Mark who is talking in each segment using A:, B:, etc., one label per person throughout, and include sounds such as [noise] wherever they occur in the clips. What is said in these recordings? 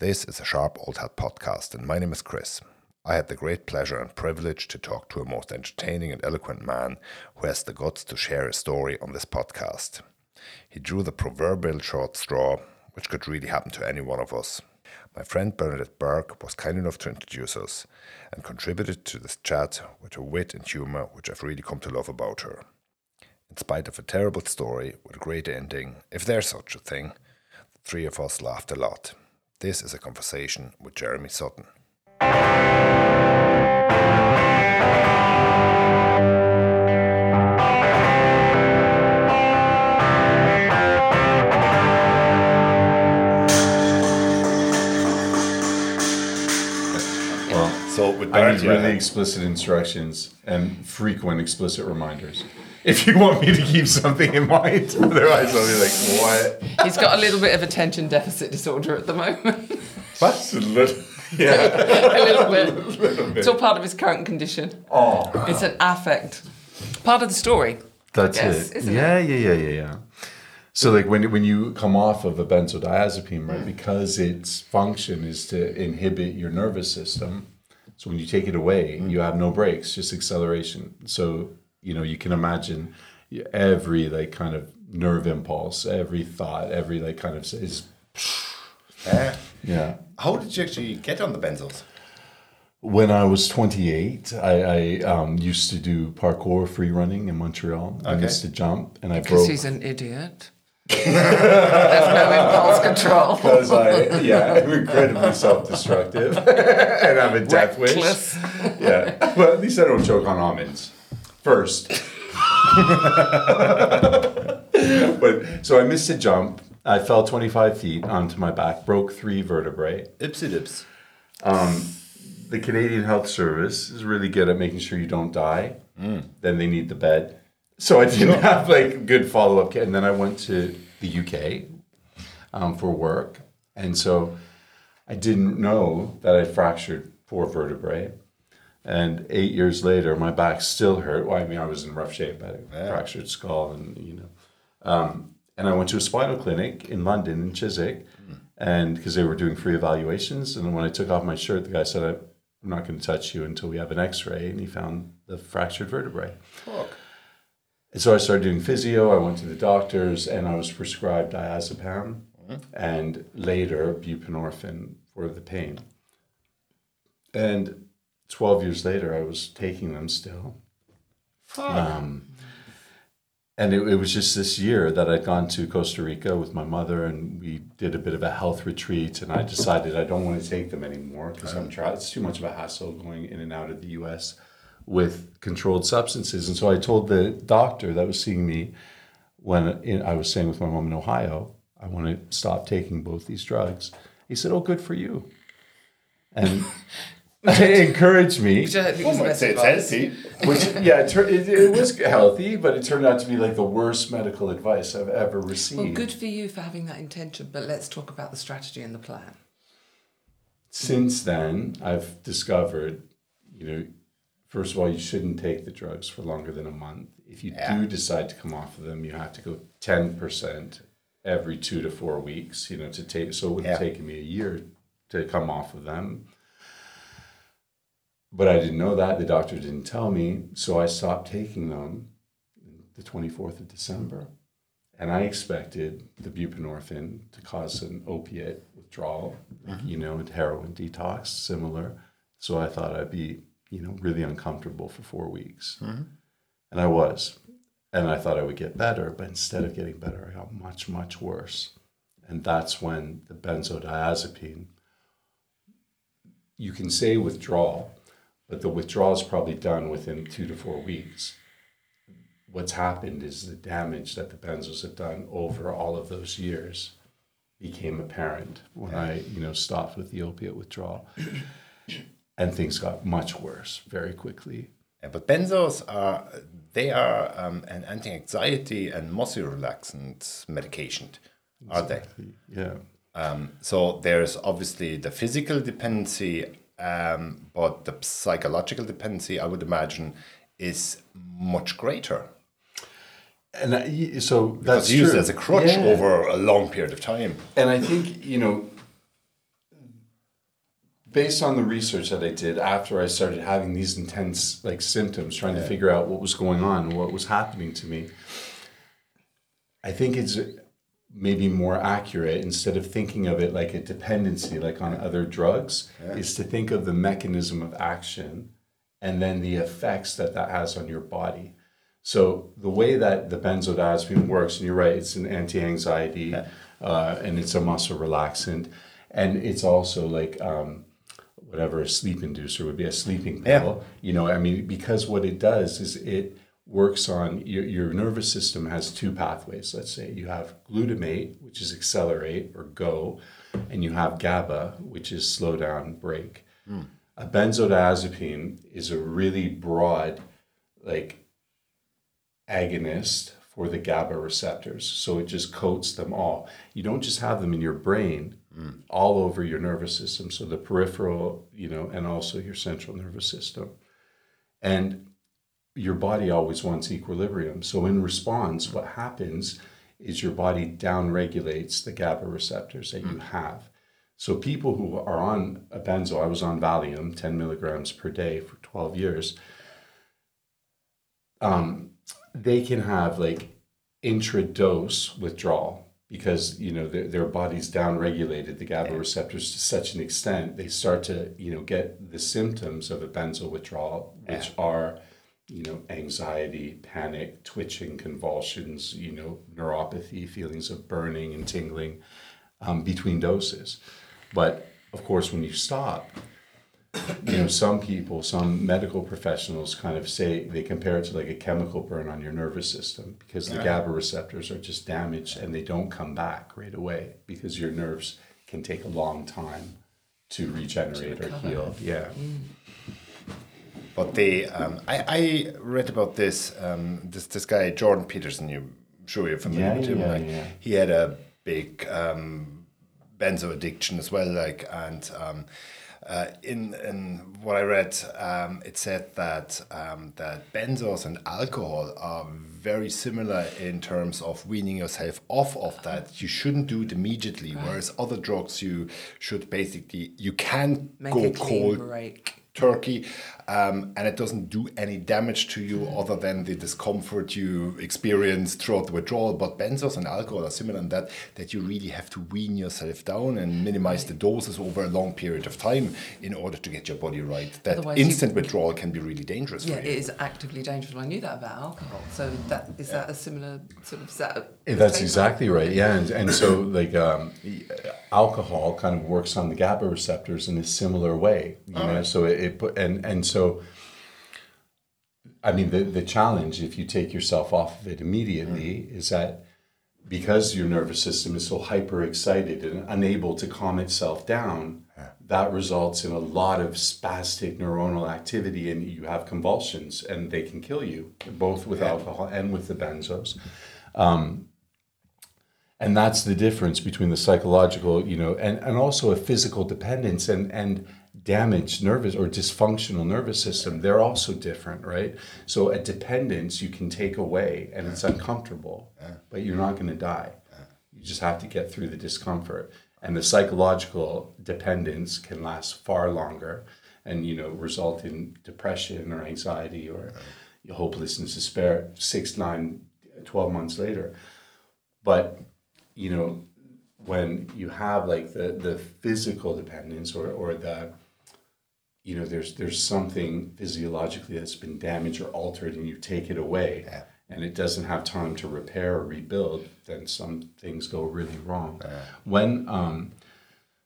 A: This is a Sharp Old Hat podcast, and my name is Chris. I had the great pleasure and privilege to talk to a most entertaining and eloquent man who has the guts to share his story on this podcast. He drew the proverbial short straw, which could really happen to any one of us. My friend Bernadette Bourke was kind enough to introduce us and contributed to this chat with a wit and humour which I've really come to love about her. In spite of a terrible story with a great ending, if there's such a thing, the three of us laughed a lot. This is a conversation with Jeremy Sutton. So with
B: I need really explicit instructions and frequent explicit reminders. If you want me to keep something in mind, otherwise I'll be like, what?
C: He's got a little bit of attention deficit disorder at the moment. [laughs]
B: What? A little- yeah. [laughs] [laughs]
C: a little bit. It's all part of his current condition.
B: Oh,
C: It's an affect. Part of the story.
B: that's
C: Yes,
B: it. yeah, yeah, yeah, yeah, yeah. So like when when you come off of a benzodiazepine, right, because its function is to inhibit your nervous system. So when you take it away, mm. you have no brakes, just acceleration. So you know you can imagine every like kind of nerve impulse, every thought, every like kind of is
A: Eh,
B: yeah.
A: how did you actually get on the benzos?
B: When I was 28, I, I um, used to do parkour free running in Montreal. I used to jump and I
C: Because
B: broke.
C: he's an idiot. [laughs] There's no impulse control.
B: Because I, yeah, [laughs] I'm incredibly self-destructive [laughs] and I'm a death wish. Yeah, well, at least I don't choke on almonds first. [laughs] but so I missed a jump. I fell 25 feet onto my back, broke three vertebrae.
A: Ipsy dips.
B: the Canadian Health Service is really good at making sure you don't die. Then they need the bed. So I didn't have like good follow up care. And then I went to the UK um, for work. And so I didn't know that I fractured four vertebrae. And eight years later, my back still hurt. Well, I mean, I was in rough shape. I had a fractured skull, and you know. Um, and I went to a spinal clinic in London, in Chiswick, and because they were doing free evaluations. And when I took off my shirt, the guy said, "I'm not going to touch you until we have an X-ray." And he found the fractured vertebrae.
A: Fuck.
B: And so I started doing physio. I went to the doctors, and I was prescribed diazepam, and later buprenorphine for the pain. And twelve years later, I was taking them still. Um, and it, it was just this year that I'd gone to Costa Rica with my mother, and we did a bit of a health retreat. And I decided I don't want to take them anymore because I'm try- it's too much of a hassle going in and out of the U.S. with controlled substances. And so I told the doctor that was seeing me when in, I was staying with my mom in Ohio, I want to stop taking both these drugs. He said, "Oh, good for you," and [laughs] encouraged me.
C: Which I think was the best
A: Say it's healthy.
B: Which yeah, it, it, it was healthy, but it turned out to be like the worst medical advice I've ever received.
C: Well, good for you for having that intention, but let's talk about the strategy and the plan.
B: Since then, I've discovered, you know, first of all, you shouldn't take the drugs for longer than a month. If you
A: Yeah.
B: do decide to come off of them, you have to go ten percent every two to four weeks. You know, to take. So it would have
A: Yeah.
B: taken me a year to come off of them. But I didn't know that. The doctor didn't tell me. So I stopped taking them the 24th of December. And I expected the buprenorphine to cause an opiate withdrawal, like, mm-hmm. you know, and heroin detox, similar. So I thought I'd be, you know, really uncomfortable for four weeks. Mm-hmm. And I was. And I thought I would get better. But instead of getting better, I got much, much worse. And that's when the benzodiazepine, you can say withdrawal, but the withdrawal is probably done within two to four weeks. What's happened is the damage that the benzos have done over all of those years became apparent when I, you know, stopped with the opiate withdrawal. [coughs] and things got much worse very quickly.
A: Yeah, but benzos are they are um, an anti-anxiety and muscle relaxant medication, are they?
B: Yeah.
A: Um, so there's obviously the physical dependency, um, but the psychological dependency, I would imagine, is much greater.
B: And I, so that's
A: It's used
B: true.
A: as a crutch
B: Yeah.
A: over a long period of time.
B: And I think, you know, based on the research that I did after I started having these intense like symptoms, trying to figure out what was going on, what was happening to me, I think it's maybe more accurate instead of thinking of it like a dependency, like on other drugs, is to think of the mechanism of action and then the effects that that has on your body. So the way that the benzodiazepine works, and you're right, it's an anti-anxiety, uh, and it's a muscle relaxant, and it's also like um, whatever a sleep inducer would be, a sleeping pill. You know, I mean, because what it does is it works on your, your nervous system has two pathways. Let's say you have glutamate, which is accelerate or go, and you have GABA, which is slow down, break. Hmm. A benzodiazepine is a really broad, like agonist for the GABA receptors. So it just coats them all. You don't just have them in your brain, hmm. all over your nervous system. So the peripheral, you know, and also your central nervous system. And your body always wants equilibrium. So in response, what happens is your body downregulates the GABA receptors that you have. So people who are on a benzo, I was on Valium, 10 milligrams per day for 12 years. Um, they can have like intradose withdrawal because you know their, their body's downregulated the GABA receptors to such an extent they start to you know get the symptoms of a benzo withdrawal, which are you know anxiety, panic, twitching, convulsions, you know neuropathy, feelings of burning and tingling um, between doses. But of course, when you stop, you know, some people, some medical professionals kind of say they compare it to like a chemical burn on your nervous system because the GABA receptors are just damaged and they don't come back right away because your nerves can take a long time to regenerate or heal. Yeah.
A: But they, um, I, I read about this, um, this this guy Jordan Peterson. You I'm sure you're familiar
B: Yeah,
A: with him.
B: yeah,
A: like,
B: yeah.
A: He had a big um, benzo addiction as well. Like and um, uh, in in what I read, um, it said that um, that benzos and alcohol are very similar in terms of weaning yourself off of that. You shouldn't do it immediately, whereas other drugs you should basically you can
C: Make
A: go
C: a clean
A: cold
C: break.
A: turkey um, and it doesn't do any damage to you other than the discomfort you experience throughout the withdrawal but benzos and alcohol are similar in that that you really have to wean yourself down and minimize the doses over a long period of time in order to get your body right that
C: Otherwise you-
A: instant withdrawal can be really dangerous
C: Yeah,
A: for
C: it
A: you
C: is actively dangerous. I knew that about alcohol. So that is that a similar sort of is that
B: That's exactly
C: on?
B: right. Yeah, and, and so like um, alcohol kind of works on the GABA receptors in a similar way. You know, so it, it and and so. I mean, the the challenge if you take yourself off of it immediately is that because your nervous system is so hyper excited and unable to calm itself down, that results in a lot of spastic neuronal activity and you have convulsions and they can kill you, both with alcohol and with the benzos. Um, and that's the difference between the psychological, you know, and, and also a physical dependence and, and damaged nervous or dysfunctional nervous system. They're also different, right? So a dependence you can take away and it's uncomfortable, but you're not going to die. You just have to get through the discomfort. And the psychological dependence can last far longer and, you know, result in depression or anxiety or hopelessness, despair six, nine, 12 months later. But you know, when you have like the the physical dependence or or the you know, there's there's something physiologically that's been damaged or altered and you take it away and it doesn't have time to repair or rebuild, then some things go really wrong. When um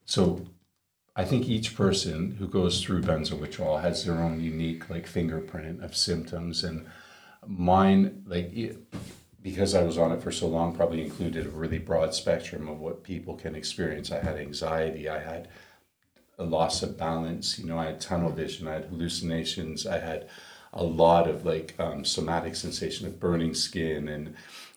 B: so I think each person who goes through benzo withdrawal has their own unique like fingerprint of symptoms and mine like it, because I was on it for so long, probably included a really broad spectrum of what people can experience. I had anxiety, I had a loss of balance, you know, I had tunnel vision, I had hallucinations, I had a lot of like um, somatic sensation of burning skin and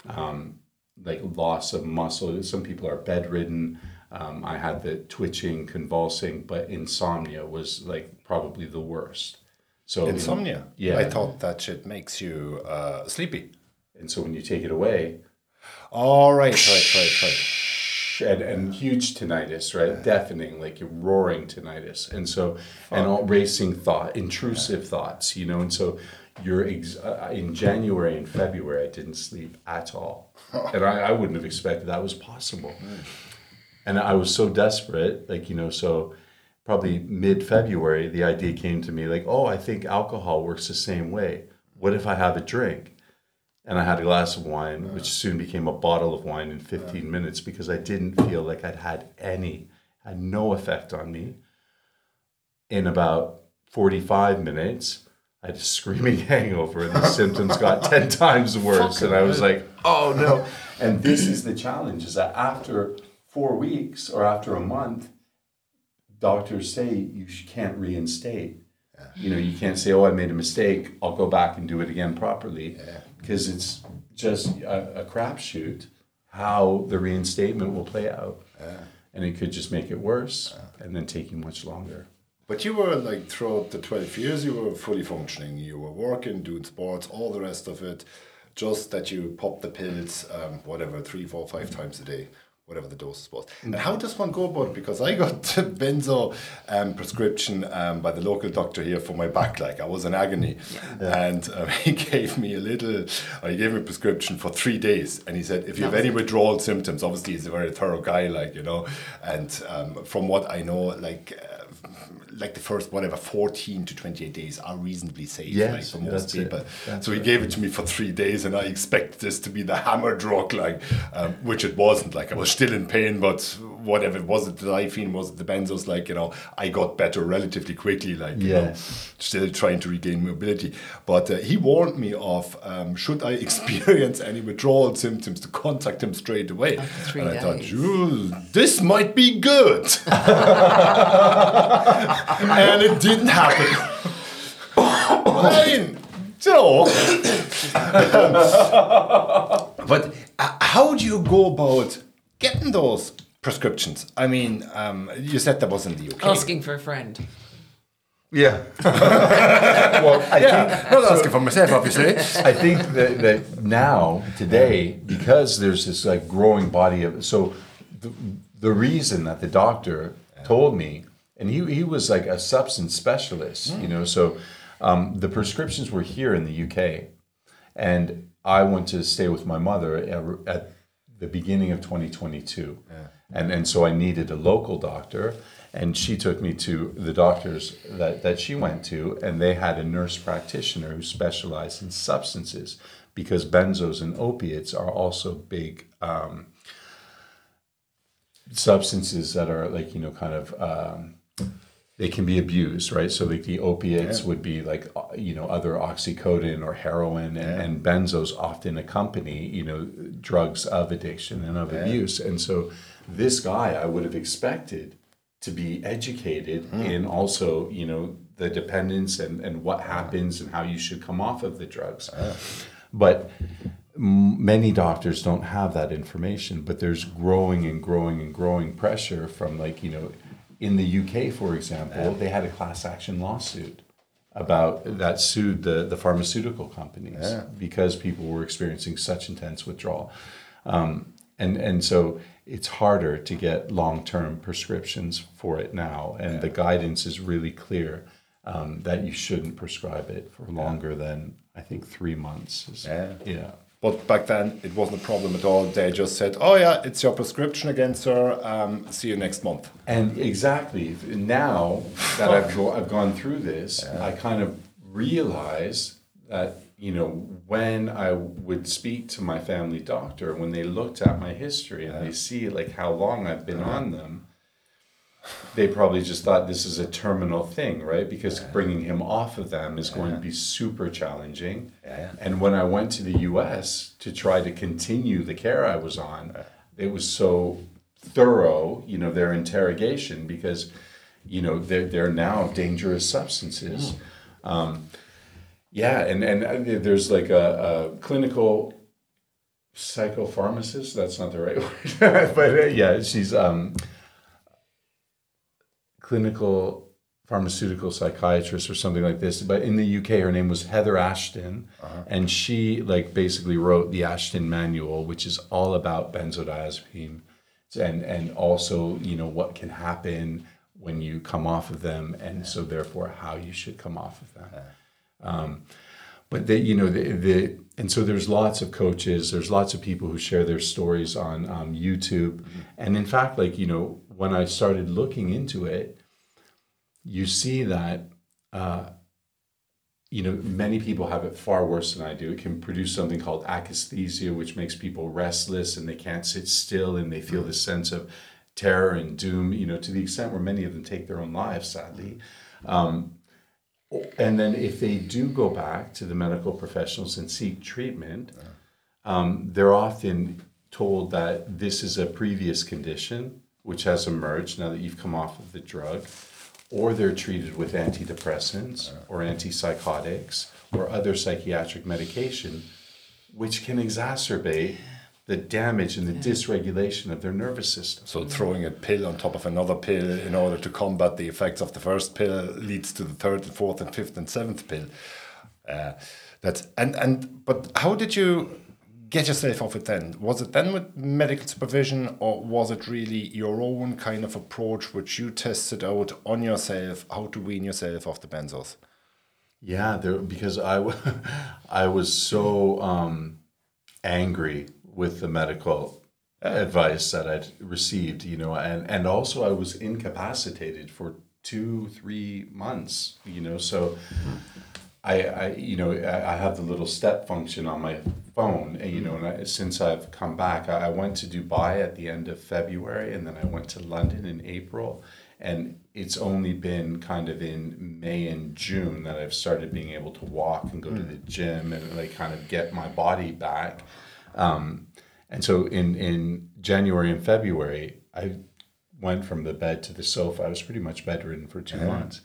B: um, like loss of muscle. Some people are bedridden. Um, I had the twitching, convulsing, but insomnia was like probably the worst. So
A: insomnia
B: Yeah.
A: I thought that shit makes you uh, sleepy
B: and so when you take it away,
A: all right right right right
B: and, and huge tinnitus, right? Deafening, like you're roaring tinnitus, and so and all racing thought, intrusive thoughts, you know, and so you're ex- uh, in January and February, I didn't sleep at all, [laughs] and I, I wouldn't have expected that was possible, and I was so desperate, like you know, so probably mid February, the idea came to me like, oh, I think alcohol works the same way. What if I have a drink? And I had a glass of wine, which soon became a bottle of wine in 15 minutes because I didn't feel like I'd had any, had no effect on me. In about 45 minutes, I had a screaming [laughs] hangover and the [laughs] symptoms got 10 times worse. And I was like, oh no. [laughs] And this is the challenge is that after four weeks or after a month, doctors say you can't reinstate. You know, you can't say, oh, I made a mistake. I'll go back and do it again properly because it's just a, a crapshoot how the reinstatement will play out. And it could just make it worse and then take you much longer.
A: But you were like throughout the 12 years, you were fully functioning. You were working, doing sports, all the rest of it. Just that you pop the pills, um, whatever, three, four, five times a day, whatever the dose was. And how does one go about it? Because I got [laughs] the benzo um, prescription um, by the local doctor here for my back. Like I was in agony, and [laughs] um, he gave me a little. Or he gave me a prescription for three days, and he said if you have any withdrawal symptoms, obviously he's a very thorough guy, like you know. And um, from what I know, like. Uh, like the first whatever 14 to 28 days are reasonably safe
B: Yes,
A: like for most people. So he
B: right.
A: gave it to me for three days and i expect this to be the hammer drug like um, which it wasn't. Like i was still in pain but whatever was it the liphine was it the benzos? Like you know i got better relatively quickly like you know still trying to regain mobility. But uh, he warned me of um, should i [laughs] experience any withdrawal symptoms to contact him straight away? And i thought
C: days.
A: "Ooh, this might be good [laughs] [laughs] and it didn't happen. I mean, so. but uh, how do you go about getting those prescriptions? I mean, um, you said that was in the UK.
C: Asking for a friend.
B: Yeah. [laughs] well, I
A: yeah, not asking for myself, obviously.
B: I think that, that now, today, because there's this like growing body of so the, the reason that the doctor told me, and he, he was like a substance specialist, you know, so um, the prescriptions were here in the UK, and I went to stay with my mother at, at the beginning of 2022, and and so I needed a local doctor. And she took me to the doctors that, that she went to, and they had a nurse practitioner who specialized in substances because benzos and opiates are also big um, substances that are like, you know, kind of. Um, they can be abused, right? So like the opiates would be like you know other oxycodone or heroin, and, and benzos often accompany you know drugs of addiction and of abuse. And so this guy, I would have expected to be educated hmm. in also you know the dependence and and what happens and how you should come off of the drugs, but many doctors don't have that information but there's growing and growing and growing pressure from like you know in the UK for example they had a class action lawsuit about that sued the, the pharmaceutical companies because people were experiencing such intense withdrawal um, and and so it's harder to get long-term prescriptions for it now and the guidance is really clear um, that you shouldn't prescribe it for longer than I think three months. Is,
A: Yeah.
B: Yeah.
A: But back then, it wasn't a problem at all. They just said, "Oh yeah, it's your prescription again, sir. Um, see you next month."
B: And exactly now that I've go, I've gone through this, I kind of realize that you know when I would speak to my family doctor, when they looked at my history and they see like how long I've been on them, they probably just thought this is a terminal thing, right? Because bringing him off of them is going to be super challenging. Yeah. And when I went to the U.S. to try to continue the care I was on, it was so thorough, you know, their interrogation because, you know, they're they're now dangerous substances. Um, yeah, and and uh, there's like a, a clinical psychopharmacist. That's not the right [laughs] word, but uh, yeah, she's um, clinical pharmaceutical psychiatrist or something like this. But in the UK, her name was Heather Ashton, and she like basically wrote the Ashton Manual, which is all about benzodiazepine and and also you know what can happen when you come off of them, and so therefore how you should come off of them. Um, but they, you know, the, the and so there's lots of coaches, there's lots of people who share their stories on um, YouTube, and in fact, like you know, when I started looking into it, you see that. Uh, you know, many people have it far worse than I do. It can produce something called akathisia, which makes people restless and they can't sit still and they feel this sense of terror and doom, you know, to the extent where many of them take their own lives, sadly. Um, and then if they do go back to the medical professionals and seek treatment, um, they're often told that this is a previous condition which has emerged now that you've come off of the drug or they're treated with antidepressants or antipsychotics or other psychiatric medication, which can exacerbate the damage and the dysregulation of their nervous system.
A: So throwing a pill on top of another pill in order to combat the effects of the first pill leads to the third and fourth and fifth and seventh pill. Uh, that's and and but how did you get yourself off it then? Was it then with medical supervision, or was it really your own kind of approach which you tested out on yourself, how to wean yourself off the benzos?
B: Yeah, there because [laughs] I was so um, angry with the medical advice that I'd received, you know, and and also I was incapacitated for two three months, you know, so. I, I, you know, I I have the little step function on my phone, and you know, and I, since I've come back, I, I went to Dubai at the end of February, and then I went to London in April, and it's only been kind of in May and June that I've started being able to walk and go to the gym and like kind of get my body back. Um, and so in in January and February, I went from the bed to the sofa. I was pretty much bedridden for two months,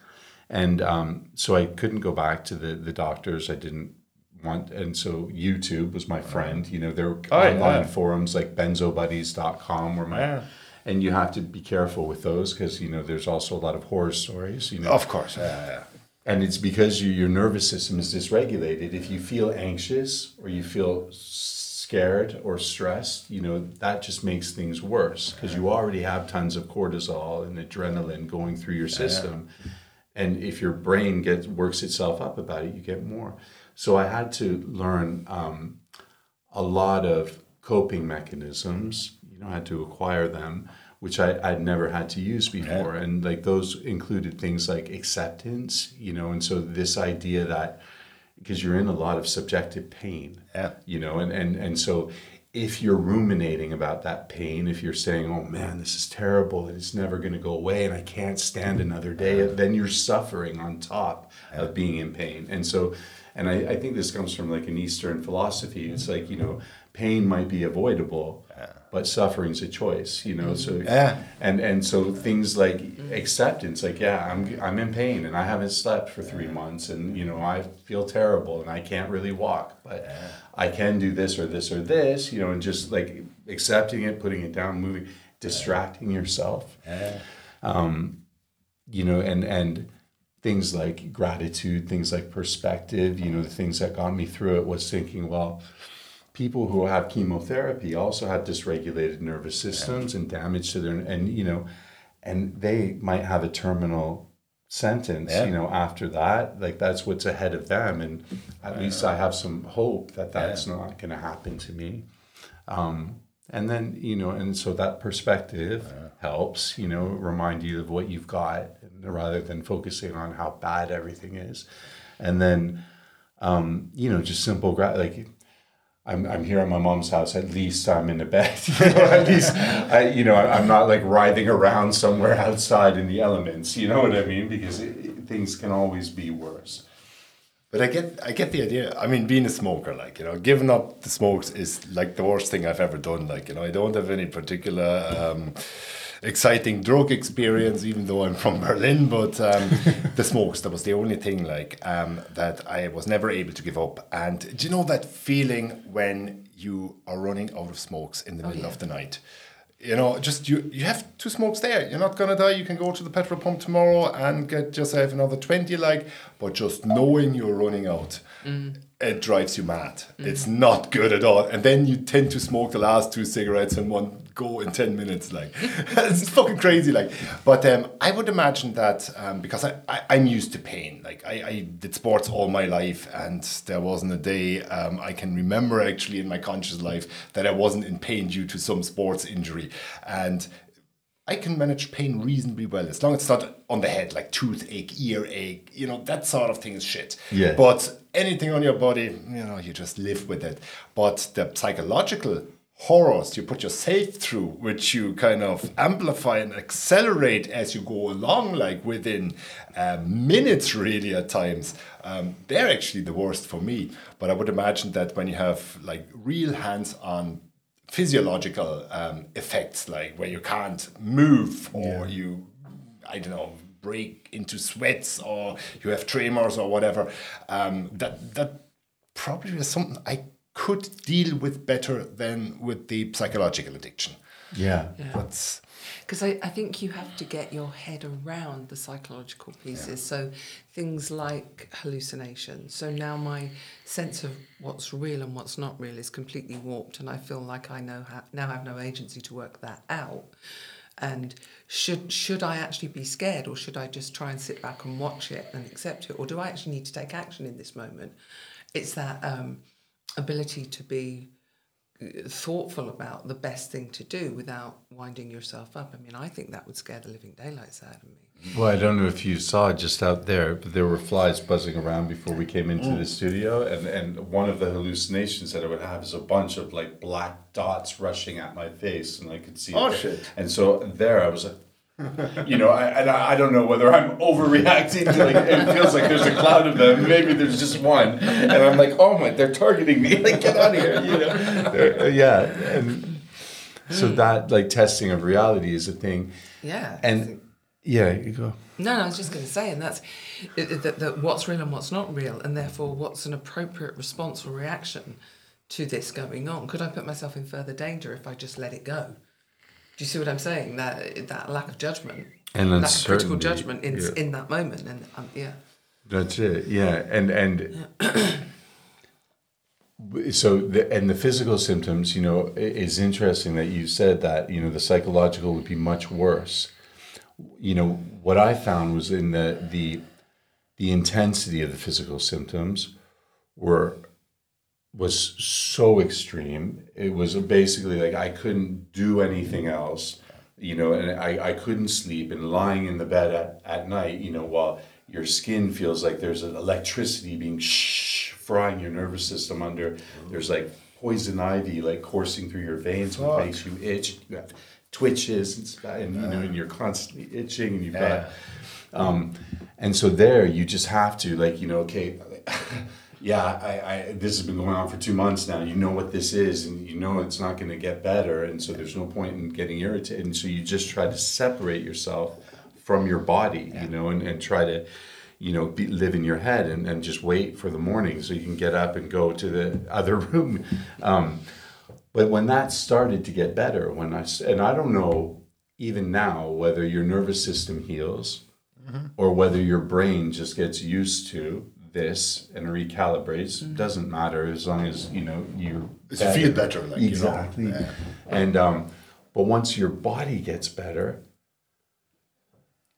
B: and um, so I couldn't go back to the the doctors. I didn't want, and so YouTube was my friend. You know, there were
A: Oh, yeah.
B: online forums like benzobuddies.com where my
A: Yeah.
B: and you have to be careful with those because you know there's also a lot of horror stories. You know,
A: Of course, yeah, yeah.
B: and it's because you, your nervous system is dysregulated. If you feel anxious or you feel scared or stressed, you know, that just makes things worse because you already have tons of cortisol and adrenaline going through your system. And if your brain gets works itself up about it, you get more. So I had to learn um, a lot of coping mechanisms. You know, I had to acquire them, which I, I'd never had to use before. And like those included things like acceptance, you know, and so this idea that because you're in a lot of subjective pain,
A: Yeah.
B: you know, and, and, and so if you're ruminating about that pain, if you're saying, oh man, this is terrible and it's never going to go away and I can't stand another day, then you're suffering on top of being in pain. And so, and I, I think this comes from like an Eastern philosophy. It's like, you know, pain might be avoidable, but suffering's a choice, you know? So, mm-hmm.
A: Yeah.
B: and, and so things like acceptance, like, yeah, I'm, I'm in pain and I haven't slept for three months and, you know, I feel terrible and I can't really walk, but I can do this or this or this, you know, and just like accepting it, putting it down, moving, distracting yourself um, you know, and and things like gratitude, things like perspective, you know, the things that got me through it was thinking, well, people who have chemotherapy also have dysregulated nervous systems and damage to their and you know, and they might have a terminal sentence,
A: Yeah.
B: you know, after that, like that's what's ahead of them, and at least I have some hope that that's not going to happen to me. Um, and then you know, and so that perspective helps, you know, remind you of what you've got, rather than focusing on how bad everything is. And then, um, you know, just simple gra- like. I'm, I'm here at my mom's house. At least I'm in a bed. [laughs] You know, at [laughs] least I, you know, I'm not like writhing around somewhere [laughs] outside in the elements. You know what I mean? Because it- things can always be worse.
A: But I get, I get the idea. I mean, being a smoker, like you know, giving up the smokes is like the worst thing I've ever done. Like you know, I don't have any particular um, exciting drug experience, even though I'm from [laughs] Berlin. But um, the smokes, that was the only thing like um, that I was never able to give up. And do you know that feeling when you are running out of smokes in the middle
C: yeah.
A: of the night? You know, just you you have two smokes there. You're not gonna die. You can go to the petrol pump tomorrow and get yourself another twenty. Like, but just knowing you're running out, mm. It drives you mad. It's not good at all. And then you tend to smoke the last two cigarettes in one go in 10 minutes. Like, [laughs] it's fucking crazy. Like, but um, I would imagine that um, because I, I, I'm used to pain. Like, I, I did sports all my life, and there wasn't a day um, I can remember actually in my conscious life that I wasn't in pain due to some sports injury. And I can manage pain reasonably well as long as it's not on the head, like toothache, earache, you know, that sort of thing is shit.
B: Yeah.
A: But anything on your body, you know, you just live with it. But the psychological horrors you put yourself through, which you kind of amplify and accelerate as you go along, like within uh, minutes, really, at times, um, they're actually the worst for me. But I would imagine that when you have like real hands on physiological um, effects, like where you can't move or you, I don't know, break into sweats or you have tremors or whatever. Um, that that probably is something I could deal with better than with the psychological addiction.
B: Yeah.
A: But
C: Because I, I think you have to get your head around the psychological pieces. So things like hallucinations. So now my sense of what's real and what's not real is completely warped, and I feel like I know how, now have no agency to work that out. And should should I actually be scared, or should I just try and sit back and watch it and accept it, or do I actually need to take action in this moment? It's that um, ability to be thoughtful about the best thing to do without winding yourself up. I mean, I think that would scare the living daylights out of me.
B: Well, I don't know if you saw just out there, but there were flies buzzing around before we came into the studio, and and one of the hallucinations that I would have is a bunch of like black dots rushing at my face, and I could see.
A: Oh,
B: it.
A: shit.
B: And so there, I was like. You know, I, and I I don't know whether I'm overreacting to like it feels like there's a cloud of them. Maybe there's just one, and I'm like, oh my, they're targeting me. [laughs] Like, get out of here, you know? Uh, yeah, and so that like testing of reality is a thing,
C: Yeah.
B: and yeah, you go.
C: No, no, I was just going to say, and that's that, that, that what's real and what's not real, and therefore what's an appropriate response or reaction to this going on. Could I put myself in further danger if I just let it go? Do you see what I'm saying? That that lack of judgment,
B: And
C: lack of critical judgment in
B: yeah.
C: in that moment, and um, yeah,
B: That's it. Yeah, and and [clears throat] so the and the physical symptoms, you know, is interesting that you said that. You know, the psychological would be much worse. You know, what I found was in the the the intensity of the physical symptoms were was so extreme. It was basically like I couldn't do anything else, you know, and I, I couldn't sleep. And lying in the bed at, at night, you know, while your skin feels like there's an electricity being shh, frying your nervous system under, there's like poison ivy like coursing through your veins, which makes you itch. You have twitches and, and you know, and you're constantly itching, and you've
A: Yeah.
B: got um, and so there, you just have to like, you know, okay, yeah, I, I this has been going on for two months now. You know what this is, and you know it's not going to get better, and so there's no point in getting irritated. And so you just try to separate yourself from your body, you know, and, and try to, you know, be, live in your head and, and just wait for the morning so you can get up and go to the [laughs] other room. Um, but when that started to get better, when I and I don't know even now whether your nervous system heals or whether your brain just gets used to this and recalibrates doesn't matter as long as you know you
A: As feel better, like, you know.
B: exactly
A: Yeah.
B: and um but once your body gets better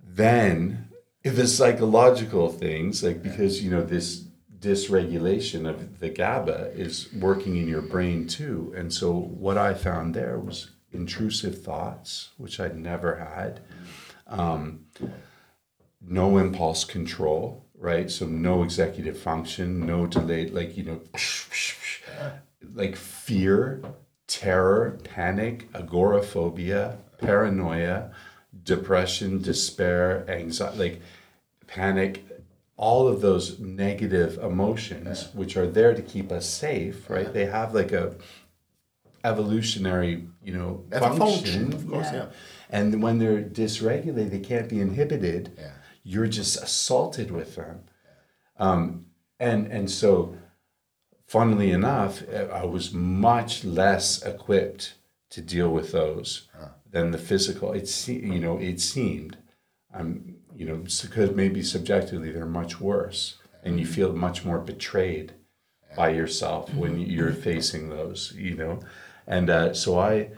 B: then the psychological things like because you know this dysregulation of the GABA is working in your brain too and so what I found there was intrusive thoughts which I'd never had um, no impulse control, right? So no executive function, no delayed, like, you know, like fear, terror, panic, agoraphobia, paranoia, depression, despair, anxiety, like panic, all of those negative emotions, which are there to keep us safe, right? They have like a evolutionary, you know,
A: They have a
B: function,
A: function, of course, yeah.
B: And when they're dysregulated, they can't be inhibited.
A: Yeah.
B: You're just assaulted with them. Um, and and so, funnily enough, I was much less equipped to deal with those than the physical. It se- you know it seemed, um, you know, because maybe subjectively they're much worse, and you feel much more betrayed by yourself when you're facing those, you know. And uh, so I,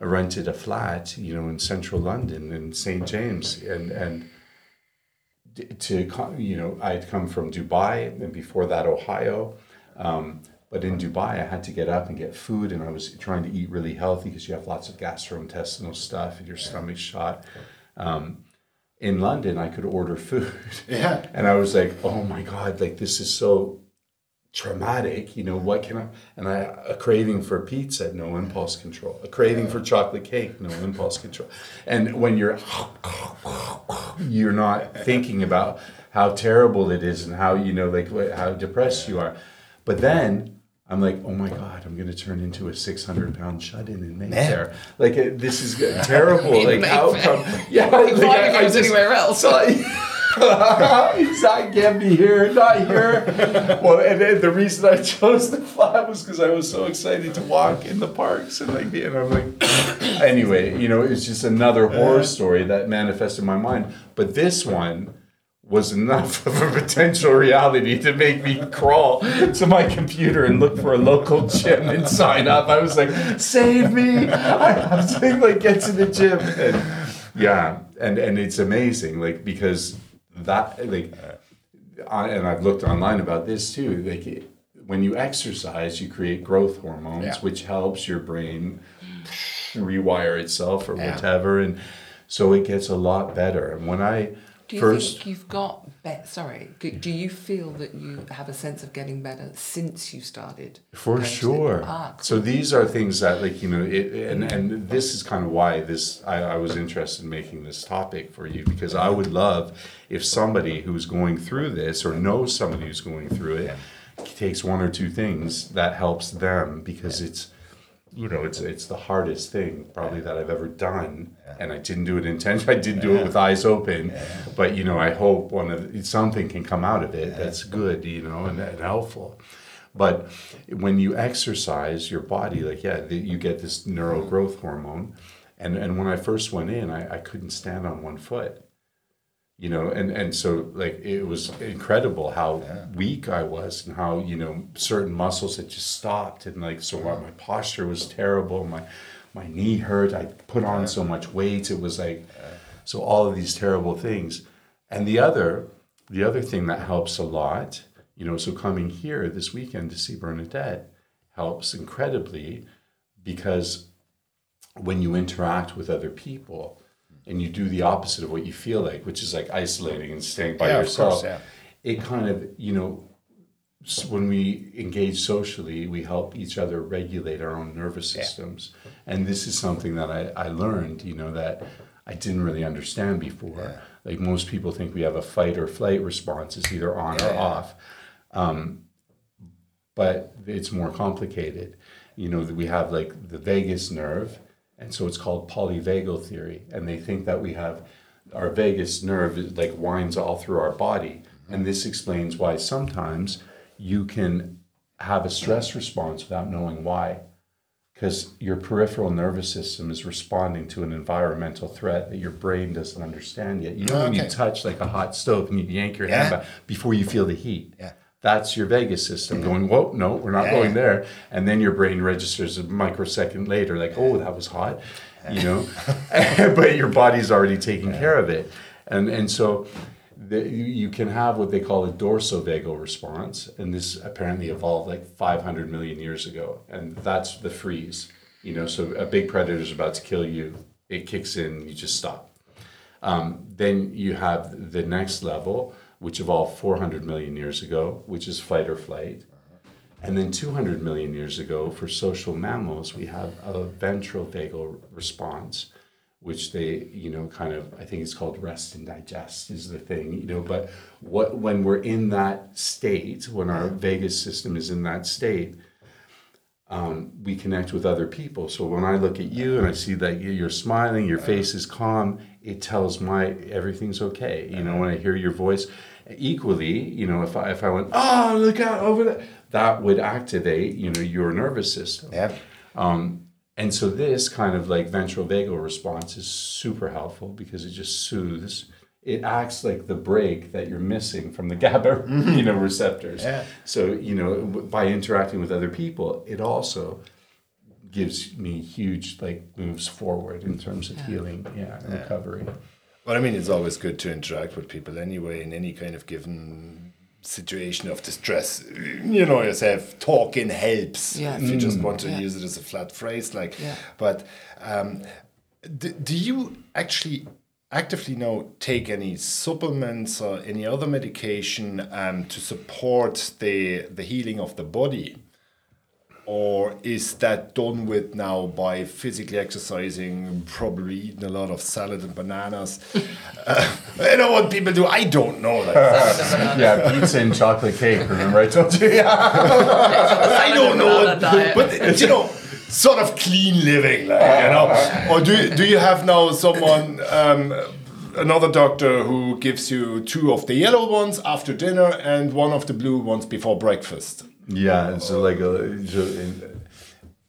B: rented a flat, you know, in central London in St James, and and to you know, I'd come from Dubai and before that Ohio. Um, but in Dubai, I had to get up and get food, and I was trying to eat really healthy because you have lots of gastrointestinal stuff and your stomach's shot. Um, in London, I could order food.
A: Yeah. [laughs]
B: And I was like, oh my God, like this is so traumatic. You know, what can I? And I, a craving for pizza, no impulse control. A craving for chocolate cake, no impulse control. And when you're, you're not thinking about how terrible it is and how, you know, like how depressed you are. But then, I'm like, oh my God, I'm going to turn into a 600 pound shut in in Mayfair. Like, this is terrible. [laughs] Like, how come? Yeah, like,
C: I
B: I- I just-
C: anywhere else.
B: so I, he's not get me here, not here. Well, and then the reason I chose the flat was because I was so excited to walk in the parks and like, and I'm like, [coughs] anyway, you know, it's just another horror story that manifested in my mind. But this one was enough of a potential reality to make me crawl to my computer and look for a local gym and sign up. I was like, save me! I was like, like get to the gym. And yeah, and and it's amazing, like because that like, I, and I've looked online about this too. Like it, when you exercise, you create growth hormones,
A: Yeah.
B: which helps your brain rewire itself or
A: Yeah.
B: whatever, and so it gets a lot better. And when I
C: Do you
B: first
C: think you've got better? Sorry, do- you feel that you have a sense of getting better since you started?
B: For sure. So these are things that, like you know, it, and and this is kind of why this I, I was interested in making this topic for you because I would love if somebody who's going through this or knows somebody who's going through it takes one or two things that helps them because it's you know it's it's the hardest thing probably that I've ever done. And I didn't do it intentionally. [laughs] I didn't do it with eyes open. But you know I hope one of something can come out of it that's good you know and, and helpful. But when you exercise your body, like, yeah, the, you get this neural mm-hmm. growth hormone. And, and when I first went in, I, I couldn't stand on one foot, you know, and, and so like it was incredible how weak I was and how, you know, certain muscles had just stopped. And like, so my posture was terrible. My, my knee hurt. I put on so much weight. It was like, so all of these terrible things. And the other, the other thing that helps a lot, you know, so coming here this weekend to see Bernadette helps incredibly because when you interact with other people and you do the opposite of what you feel like, which is like isolating and staying by
A: Yeah, of
B: yourself,
A: course, yeah.
B: it kind of, you know, when we engage socially, we help each other regulate our own nervous systems. Yeah. And this is something that I, I learned, you know, that I didn't really understand before. Like most people think we have a fight or flight response, it's either on or off. Um, but it's more complicated. You know, we have like the vagus nerve, and so it's called polyvagal theory. And they think that we have our vagus nerve like winds all through our body. And this explains why sometimes you can have a stress response without knowing why. Because your peripheral nervous system is responding to an environmental threat that your brain doesn't understand yet. You know, oh, when you touch like a hot stove and you yank your hand back before you feel the heat.
A: Yeah.
B: That's your vagus system going, whoa, no, we're not
A: Yeah.
B: going there. And then your brain registers a microsecond later, like, oh, that was hot, you know? [laughs] but your body's already taking care of it. And, and so the, you, you can have what they call a dorsovagal response. And this apparently evolved like 500 million years ago. And that's the freeze, you know? So a big predator is about to kill you, it kicks in, you just stop. Um, then you have the next level, which evolved 400 million years ago, which is fight or flight. And then 200 million years ago, for social mammals, we have a ventral vagal response, which they, you know, kind of, I think it's called rest and digest is the thing, you know. But what when we're in that state, when our vagus system is in that state, um, we connect with other people. So when I look at you and I see that you- you're smiling, your face is calm, it tells my everything's okay. You know, when I hear your voice, equally, you know, if I if I went, oh look out over there, that would activate, you know, your nervous system.
A: Yeah.
B: Um, and so this kind of like ventral vagal response is super helpful because it just soothes. it acts like the break that you're missing from the [laughs] GABA, you know, receptors.
A: Yeah.
B: So you know, by interacting with other people, it also gives me huge like moves forward in terms of healing, yeah, and recovery.
A: But I mean, it's always good to interact with people anyway in any kind of given situation of distress. You know yourself, talking helps.
C: Yeah.
A: If you just want to
C: Yeah.
A: use it as a flat phrase, like.
C: Yeah.
A: But um, do, do you actually actively now take any supplements or any other medication um, to support the the healing of the body? Or is that done with now by physically exercising, probably eating a lot of salad and bananas? [laughs] uh, I know what people do. I don't know. Like, [laughs]
B: yeah, pizza and chocolate cake. Remember I told you? Yeah. [laughs]
A: I don't know. What, but you know, sort of clean living, like you know. Or do do you have now someone? Um, Another doctor who gives you two of the yellow ones after dinner and one of the blue ones before breakfast.
B: Yeah, so like a, so in,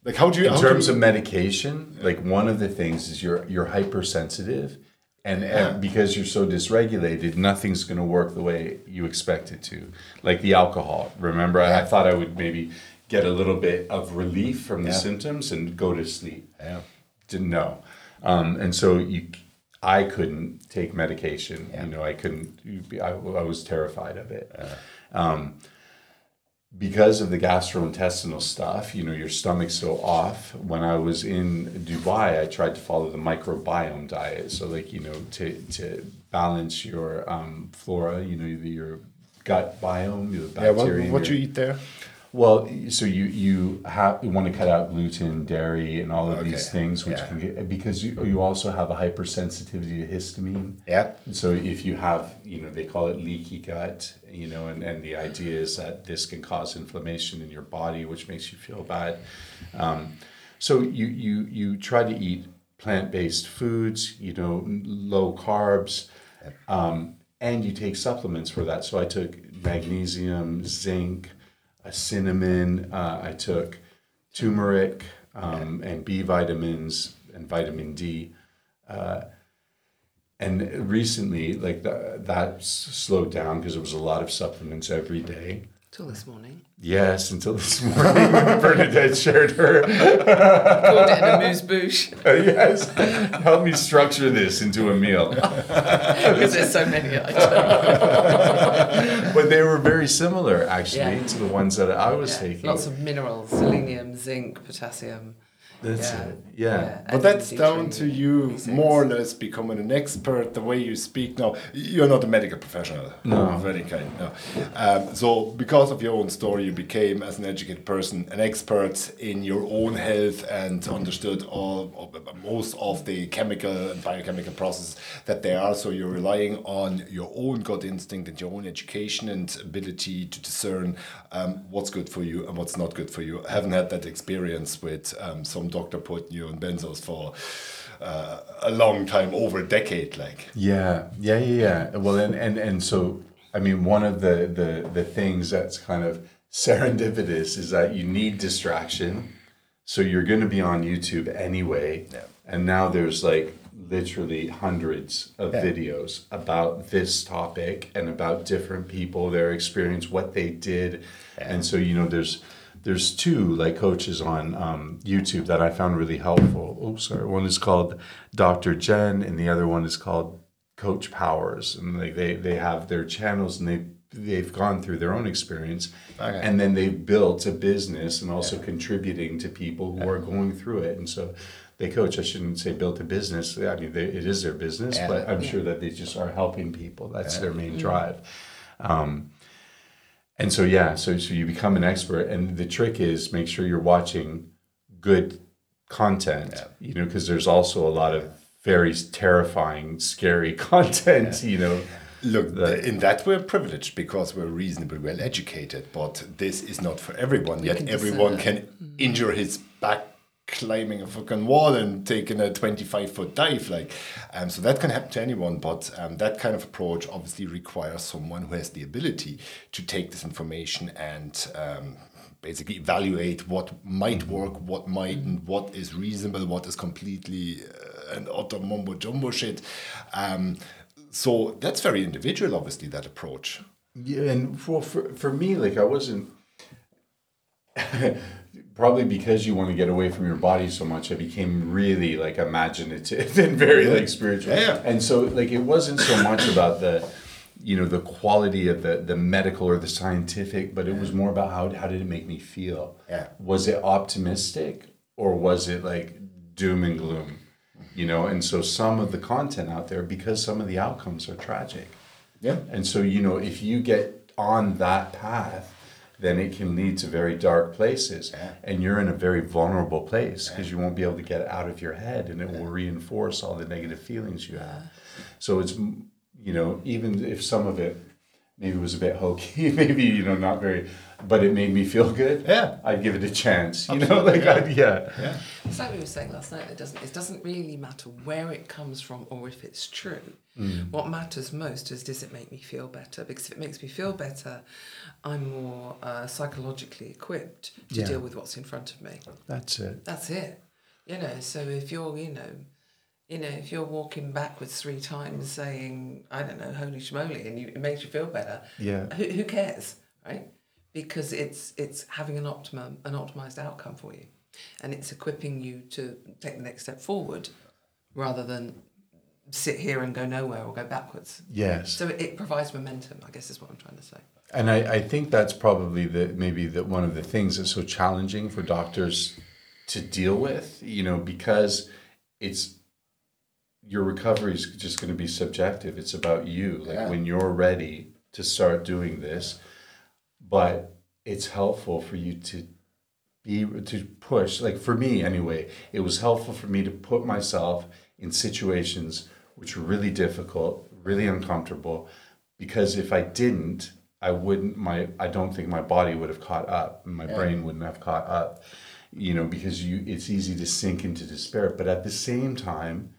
A: Like how do you?
B: in terms
A: you-
B: of medication, like one of the things is you're you're hypersensitive, and, and because you're so dysregulated, nothing's going to work the way you expect it to. Like the alcohol. Remember, I, I thought I would maybe get a little bit of relief from the
A: Yeah.
B: symptoms and go to sleep.
A: Yeah.
B: Didn't know, um, and so you. I couldn't take medication. You know, I couldn't. I, I was terrified of it. Um, because of the gastrointestinal stuff, you know, your stomach's so off. When I was in Dubai, I tried to follow the microbiome diet. So, like, you know, to, to balance your um, flora, you know, your gut biome, the
A: yeah, what,
B: bacteria.
A: what
B: your-
A: you eat there?
B: Well, so you you have you want to cut out gluten, dairy, and all of these things, which
A: yeah.
B: can get because you you also have a hypersensitivity to histamine.
A: Yeah.
B: So if you have, you know, they call it leaky gut, you know, and, and the idea is that this can cause inflammation in your body, which makes you feel bad. Um, so you you you try to eat plant based foods, you know, low carbs, um, and you take supplements for that. So I took magnesium, zinc, a cinnamon. Uh, I took turmeric um, and B vitamins and vitamin D. Uh, and recently, like the, that slowed down because it was a lot of supplements every day.
C: Till this morning.
B: Yes, until this morning [laughs] Bernadette shared her.
C: Called it an amuse bouche [laughs] uh,
B: yes, help me structure this into a meal. [laughs]
C: because there's so many items.
B: But they were very similar, actually,
C: Yeah.
B: to the ones that I was
C: Yeah,
B: taking.
C: Lots of minerals, selenium, zinc, potassium.
B: That's
C: yeah.
B: it. Yeah.
A: But that's down to you
C: B6.
A: more or less becoming an expert. The way you speak now, you're not a medical professional
B: No.
A: of any kind. No. Um, so because of your own story, you became, as an educated person, an expert in your own health and understood all of, most of the chemical and biochemical processes that there are. So you're relying on your own gut instinct and your own education and ability to discern um, what's good for you and what's not good for you. I haven't had that experience with um, some doctor putting you on benzos for uh, a long time, over a decade. Like,
B: Yeah, yeah, yeah, yeah. Well, and and and so I mean, one of the the the things that's kind of serendipitous is that you need distraction. So you're going to be on YouTube anyway,
A: Yeah.
B: and now there's like literally hundreds of
A: Yeah.
B: videos about this topic and about different people, their experience, what they did, and so you know there's there's two like coaches on um, YouTube that I found really helpful. Oh, sorry. One is called Dr. Jen, and the other one is called Coach Powers, and like they they have their channels and they they've gone through their own experience,
A: Okay.
B: and then they've built a business and also contributing to people who are going through it, and so. They coach. I shouldn't say built a business. I mean, they, it is their business,
A: Yeah.
B: but I'm sure that they just are helping people. That's their main drive. Um, and so yeah, so so you become an expert, and the trick is make sure you're watching good content. You know, because there's also a lot of very terrifying, scary [laughs] content. You know,
A: Look, in that we're privileged because we're reasonably well educated, but this is not for everyone. Yet
C: can
A: everyone can injure his back climbing a fucking wall and taking a 25 foot dive. Like, um, so that can happen to anyone, but um, that kind of approach obviously requires someone who has the ability to take this information and um, basically evaluate what might work, what mightn't, what is reasonable, what is completely uh, an utter mumbo jumbo shit. Um, so that's very individual, obviously, that approach.
B: Yeah, and for, for for me, like I wasn't [laughs] probably because you want to get away from your body so much. I became really like imaginative [laughs] and very like spiritual.
A: Yeah.
B: And so like it wasn't so much about the you know the quality of the the medical or the scientific, but it was more about how how did it make me feel?
A: Yeah.
B: Was it optimistic or was it like doom and gloom? You know, and so some of the content out there because some of the outcomes are tragic.
A: Yeah.
B: And so, you know, if you get on that path, then it can lead to very dark places. And you're in a very vulnerable place because you won't be able to get out of your head and it will reinforce all the negative feelings you have. So it's, you know, even if some of it maybe it was a bit hokey, [laughs] maybe, you know, not very, but it made me feel good.
A: Yeah.
B: I'd give it a chance, you know, like, I'd, yeah.
A: Yeah.
C: It's like we were saying last night. It doesn't. It doesn't really matter where it comes from or if it's true. What matters most is does it make me feel better? Because if it makes me feel better, I'm more uh, psychologically equipped to
B: Yeah.
C: deal with what's in front of me.
B: That's it.
C: That's it. You know. So if you're, you know, you know, if you're walking backwards three times saying, I don't know, holy schmoly, and you, it makes you feel better.
B: Yeah.
C: Who, who cares, right? Because it's it's having an optimum, an optimized outcome for you, and it's equipping you to take the next step forward, rather than sit here and go nowhere or go backwards.
B: Yes.
C: So it, it provides momentum. I guess is what I'm trying to say.
B: And I, I think that's probably the maybe the one of the things that's so challenging for doctors to deal with, you know, because it's your recovery is just going to be subjective. It's about you. Like
A: Yeah.
B: when you're ready to start doing this, but it's helpful for you to be to push. Like for me anyway, it was helpful for me to put myself in situations which were really difficult, really uncomfortable, because if I didn't, I wouldn't my I don't think my body would have caught up my brain wouldn't have caught up. You know, because you it's easy to sink into despair. But at the same time,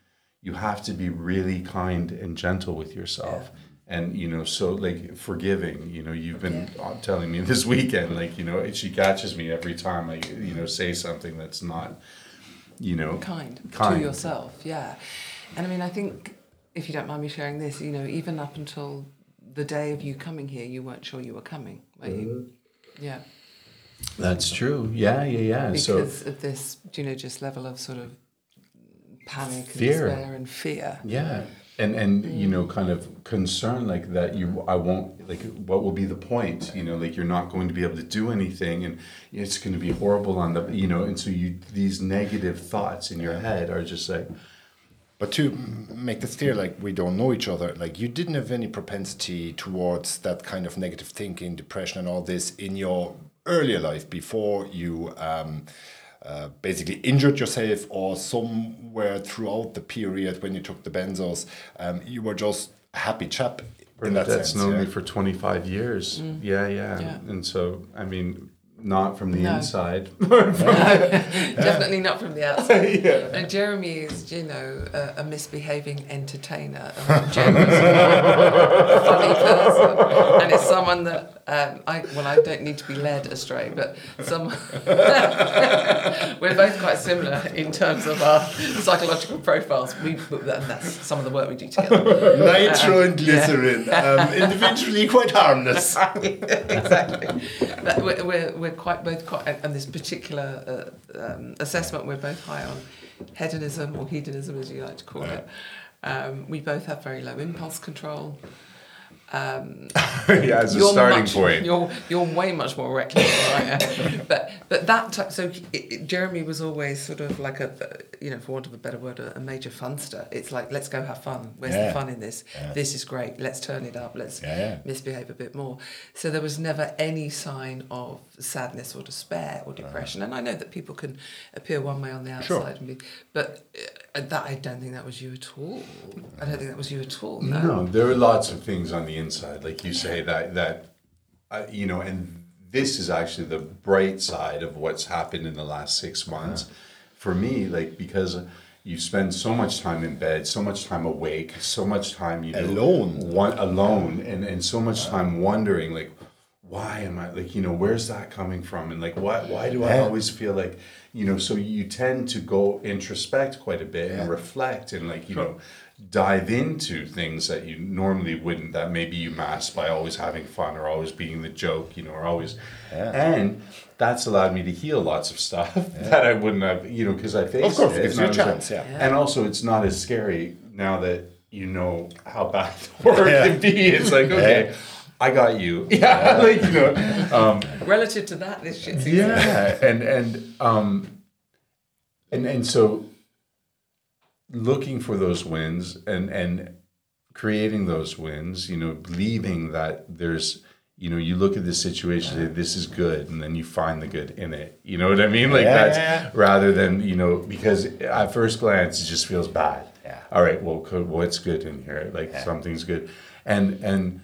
B: you have to be really kind and gentle with yourself. And you know, so like forgiving. You know, you've been uh, telling me this weekend, like you know, she catches me every time I you know say something that's not, you know,
C: kind,
B: Kind.
C: to yourself yeah and i mean i think if you don't mind me sharing this you know even up until the day of you coming here you weren't sure you were coming were you mm-hmm. yeah
B: That's true. Yeah, yeah, yeah. so
C: because of this you know just level of sort of panic and
B: Fear.
C: despair and fear
B: yeah, and and you know, kind of concern like that. You, I won't like. What will be the point? You know, like you're not going to be able to do anything, and it's going to be horrible on the. You know, and so you these negative thoughts in your head are just like.
A: But to make this clear, like we don't know each other, like you didn't have any propensity towards that kind of negative thinking, depression, and all this in your earlier life before you um, uh, basically injured yourself, or somewhere throughout the period when you took the benzos, um, you were just a happy chap in that
B: that's
A: sense.
B: known
A: yeah?
B: me for 25 years. Yeah, yeah,
C: Yeah.
B: And so, I mean, not from the
C: No.
B: inside. [laughs] [laughs]
C: definitely not from the outside [laughs] and jeremy is you know a, a misbehaving entertainer a funny person and it's someone that um, I, well I don't need to be led astray but some we're both quite similar in terms of our psychological profiles we and that's some of the work we do together
A: Nitro and glycerin, um, individually quite harmless.
C: exactly. But we're, we're, we're quite both quite, and this particular uh, um, assessment we're both high on hedonism or hedonism, as you like to call it. Um, we both have very low impulse control. Um, [laughs]
B: yeah, as a
C: you're
B: starting
C: much,
B: point.
C: You're you're way much more reckless than I am. [laughs] but but that type, so it, it- Jeremy was always sort of like a you know for want of a better word a, a major funster. It's like let's go have fun. Where's
A: Yeah.
C: the fun in this? This is great. Let's turn it up. Let's
A: Yeah, yeah.
C: misbehave a bit more. So there was never any sign of sadness or despair or depression. And I know that people can appear one way on the outside,
A: Sure.
C: and be, but uh, that I don't think that was you at all. I don't think that was you at all. No.
B: No, there are lots of things on the inside, like you say that that uh, you know, and this is actually the bright side of what's happened in the last six months. For me, like because you spend so much time in bed, so much time awake, so much time you know,
A: Alone.
B: one alone, and and so much time wondering like. Why am I like you know where's that coming from and like why why do I always feel like you know so you tend to go introspect quite a bit and reflect and like you know dive into things that you normally wouldn't that maybe you mask by always having fun or always being the joke you know or always Yeah. and that's allowed me to heal lots of [laughs] stuff that I wouldn't have you know because I faced
A: course, it
B: it
A: gives you
B: I
A: a chance,
B: like-
A: yeah.
B: and also it's not as scary now that you know how bad [laughs] the work
A: Yeah.
B: can be it's like okay I got you [laughs] yeah [laughs] like you know um
C: Relative to that, this shit's easy.
B: yeah [laughs] and and um and and so looking for those wins and and creating those wins you know believing that there's you know you look at this situation and say, this is good and then you find the good in it you know what i mean like
A: Yeah,
B: that's
A: yeah, yeah.
B: rather than you know because at first glance it just feels bad
A: Yeah.
B: all right well what's good in here like something's good and and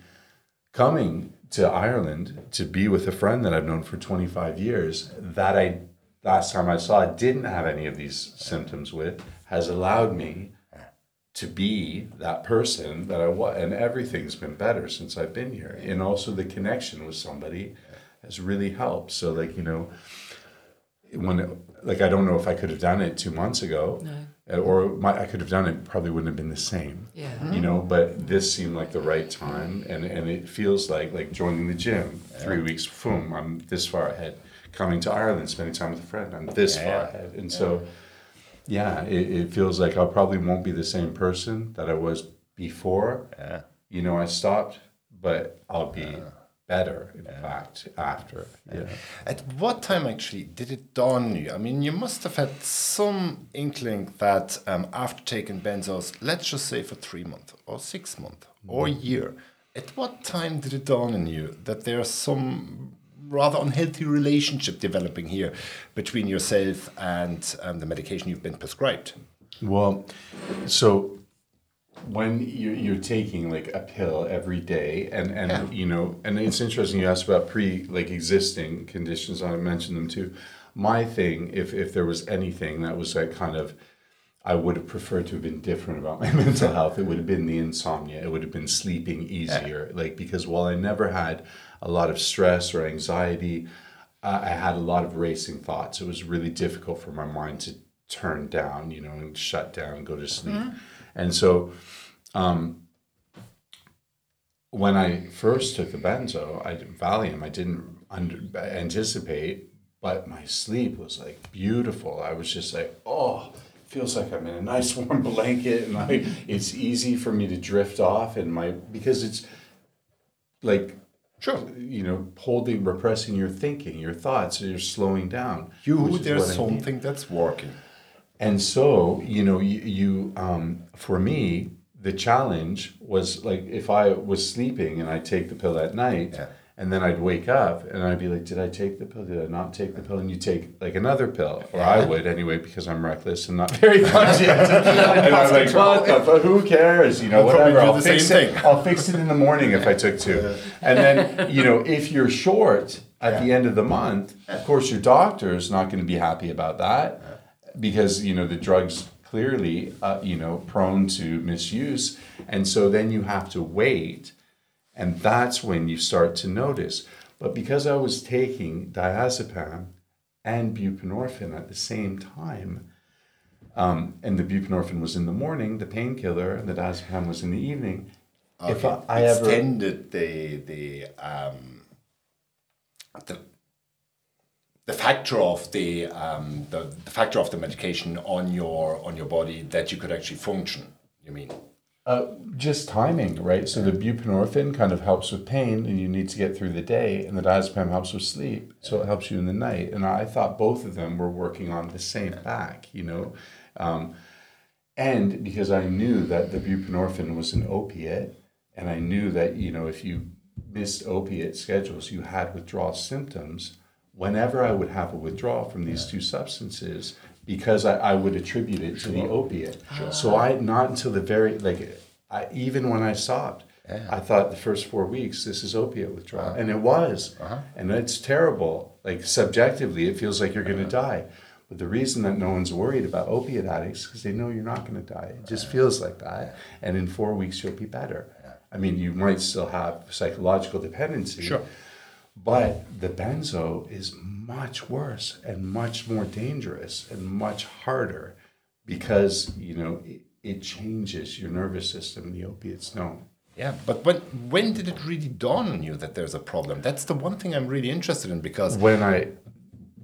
B: coming to Ireland to be with a friend that I've known for 25 years that I last time I saw didn't have any of these symptoms with has allowed me to be that person that I was and everything's been better since I've been here. And also the connection with somebody has really helped. So like you know when it, like I don't know if I could have done it 2 months ago.
C: No.
B: Uh, or my, I could have done it probably wouldn't have been the same.
C: Yeah.
B: you know but this seemed like the right time and and it feels like like joining the gym. Three weeks boom i'm this far ahead. Coming to ireland spending time with a friend i'm this
A: Yeah,
B: far ahead. And so yeah it, it feels like i probably won't be the same person that i was before.
A: Yeah.
B: you know i stopped but i'll be uh. Better in fact after yeah
A: At what time actually did it dawn you? I mean, you must have had some inkling that um, after taking benzos, let's just say for three months or six months or a year, at what time did it dawn on you that there's some rather unhealthy relationship developing here between yourself and um, the medication you've been prescribed?
B: Well, so when you, you're taking like a pill every day, and and
A: Yeah.
B: you know, and it's interesting you asked about pre like existing conditions. I mentioned them too. My thing, if if there was anything that was like kind of, I would have preferred to have been different about my [laughs] mental health. It would have been the insomnia. It would have been sleeping easier. Like because while I never had a lot of stress or anxiety, I I had a lot of racing thoughts. It was really difficult for my mind to turn down, you know, and shut down and go to mm-hmm. sleep. And so, um, when I first took the benzo, I Valium, I didn't under, anticipate, but my sleep was like beautiful. I was just like, oh, feels like I'm in a nice [laughs] warm blanket, and I, it's easy for me to drift off, and my because it's like
A: Sure.
B: you know, holding, repressing your thinking, your thoughts, you're slowing down.
A: You, there's
B: what I
A: something that's working.
B: And so, you know, you, you um, for me, the challenge was like if I was sleeping and I take the pill at night,
A: Yeah.
B: and then I'd wake up and I'd be like, did I take the pill? Did I not take the pill? And you take like another pill, or I would anyway, because I'm reckless and not [laughs] very conscious. [laughs] and I'm like, what the fuck? Who cares? You know,
A: I'll
B: whatever. I'll
A: the
B: fix
A: same
B: it.
A: thing.
B: I'll fix it in the morning if I took two. And then, you know, if you're short at the end of the month, of course, your doctor is not going to be happy about that because, you know, the drug's clearly, uh, you know, prone to misuse. And so then you have to wait. And that's when you start to notice. But because I was taking diazepam and buprenorphine at the same time, um, and the buprenorphine was in the morning, the painkiller, and the diazepam was in the evening. If I, I ever
A: extended the the um, the the factor of the, um, the the factor of the medication on your on your body that you could actually function. You mean?
B: Uh, just timing, right? So the buprenorphine kind of helps with pain, and you need to get through the day, and the diazepam helps with sleep, so it helps you in the night. And I thought both of them were working on the same back, you know, um, and because I knew that the buprenorphine was an opiate, and I knew that you know if you missed opiate schedules, you had withdrawal symptoms. Whenever I would have a withdrawal from these two substances, because I, I would attribute it to the opiate. So I not until the very like I even when I stopped, I thought the first four weeks this is opiate withdrawal, uh-huh. and it was, uh-huh. and it's terrible. Like subjectively, it feels like you're going to uh-huh. die. But the reason that no one's worried about opiate addicts because they know you're not going to die. It just feels like that, and in four weeks you'll be better. I mean, you might still have psychological dependency.
A: Sure.
B: But the benzo is much worse and much more dangerous and much harder because, you know, it changes your nervous system. The opiates don't.
A: Yeah, but when when did it really dawn on you that there's a problem? That's the one thing I'm really interested in because
B: When I,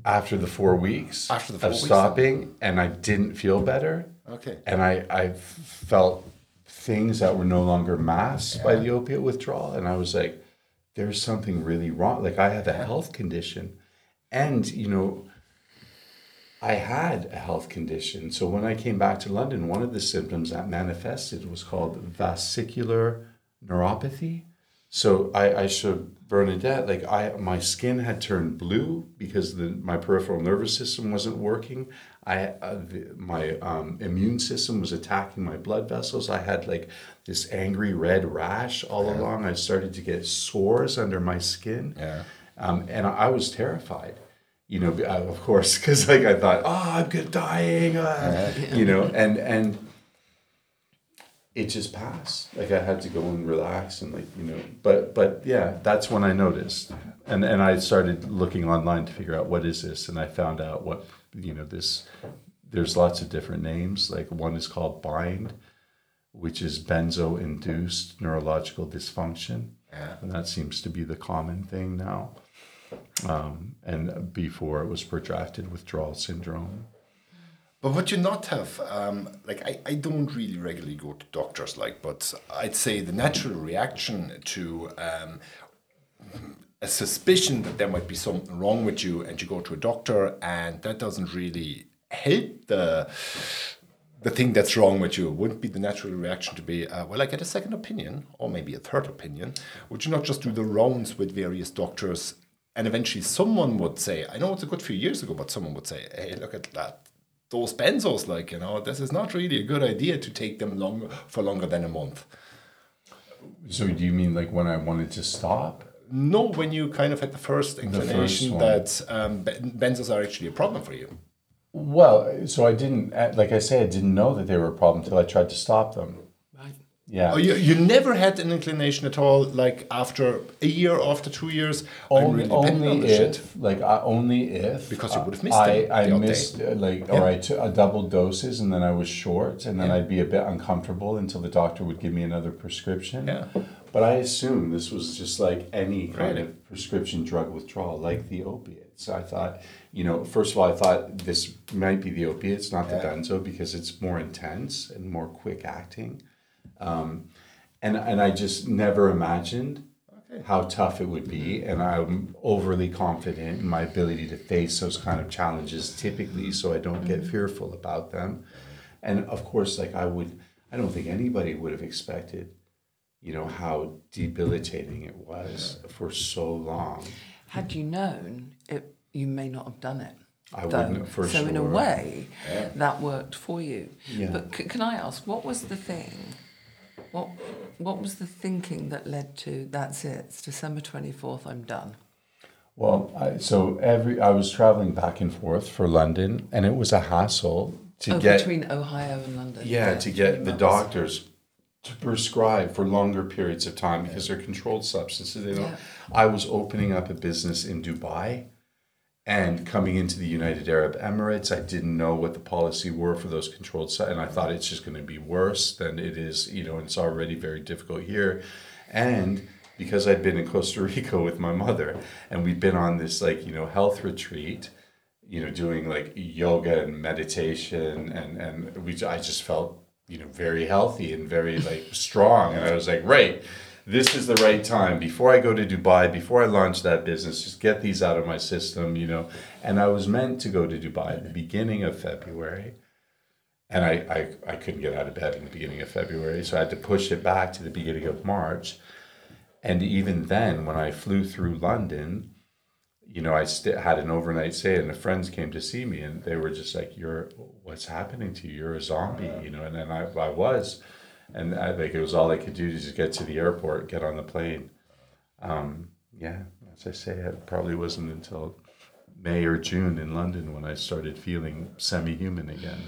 B: after the four weeks
A: After the four
B: of
A: weeks,
B: stopping, and I didn't feel better,
A: okay,
B: and I, I felt things that were no longer masked by the opiate withdrawal and i was like there's something really wrong. Like i have a health condition and you know i had a health condition. So when i came back to london one of the symptoms that manifested was called vascular neuropathy. So I, I showed Bernadette like I my skin had turned blue because the my peripheral nervous system wasn't working. I uh, the, my um, immune system was attacking my blood vessels. I had like this angry red rash all along. I started to get sores under my skin,
A: Yeah.
B: um, and I, was terrified. You know, uh, of course, [laughs] because like I thought, oh, I'm good dying, uh, you know, and and it just passed. Like I had to go and relax and like you know, but but yeah, that's when I noticed, and and I started looking online to figure out what is this, and I found out what you know this. There's lots of different names. Like one is called bind, which is benzo-induced neurological dysfunction, and that seems to be the common thing now. Um, and before it was protracted withdrawal syndrome.
A: But what you not have, um, like, I, I don't really regularly go to doctors, like, but I'd say the natural reaction to um, a suspicion that there might be something wrong with you, and you go to a doctor, and that doesn't really help the the thing that's wrong with you. Wouldn't be the natural reaction to be, uh, well, I get a second opinion, or maybe a third opinion. Would you not just do the rounds with various doctors? And eventually, someone would say, I know it's a good few years ago, but someone would say, hey, look at that those benzos like you know this is not really a good idea to take them long for longer than a month
B: So do you mean like when I wanted to stop?
A: No when you kind of had the first inclination
B: one.
A: that um, benzos are actually a problem for you
B: Well, so I didn't, uh, like I say, I didn't know that they were a problem until I tried to stop them.
C: Right.
B: Yeah.
A: oh, you, you never had an inclination at all like after a year after two years I'm
B: only
A: really depending on
B: if,
A: shit.
B: like, I, only if.
A: Because you would have missed
B: I,
A: them
B: I
A: the odd day.
B: missed, uh, like, or I took a double doses and then I was short and then
A: Yeah.
B: I'd be a bit uncomfortable until the doctor would give me another prescription.
A: Yeah.
B: But I assumed this was just like any kind
A: Really?
B: of prescription drug withdrawal, like the opiates. I thought, you know, first of all, I thought this might be the opiates, not the benzo, because it's more intense and more quick acting. Um, and and I just never imagined how tough it would be, and I'm overly confident in my ability to face those kind of challenges typically, so I don't get fearful about them. And of course, like I would, I don't think anybody would have expected, you know, how debilitating it was for so long.
C: Had you known it, you may not have done it.
B: I
C: though.
B: wouldn't, for
C: so in a
B: sure.
C: way, that worked for you.
B: Yeah.
C: But c- can I ask, what was the thing? What what was the thinking that led to that's it? It's December twenty fourth. I'm done.
B: Well, I, so every I was traveling back and forth for London, and it was a hassle to
C: oh,
B: get
C: between Ohio and London.
B: Yeah, to get the
C: months.
B: doctors to prescribe for longer periods of time because they're controlled substances. They don't.
C: Yeah.
B: I was opening up a business in Dubai and coming into the United Arab Emirates. I didn't know what the policy were for those controlled substances, and I thought it's just going to be worse than it is. You know, it's already very difficult here, and because I'd been in Costa Rica [laughs] with my mother, and we'd been on this like you know health retreat you know, doing like yoga and meditation, and and we I just felt you know very healthy and very like strong, and I was like, right, this is the right time before I go to Dubai, before I launch that business, just get these out of my system, you know. And I was meant to go to Dubai at the beginning of February. And I, I, I couldn't get out of bed in the beginning of February, so I had to push it back to the beginning of March. And even then, when I flew through London, you know, I st- had an overnight stay, and the friends came to see me, and they were just like, "You're, what's happening to you? You're a zombie," you know. And then I, I was, and I, like it was all I could do to just get to the airport, get on the plane. Um, yeah, as I say, it probably wasn't until May or June in London when I started feeling semi-human again.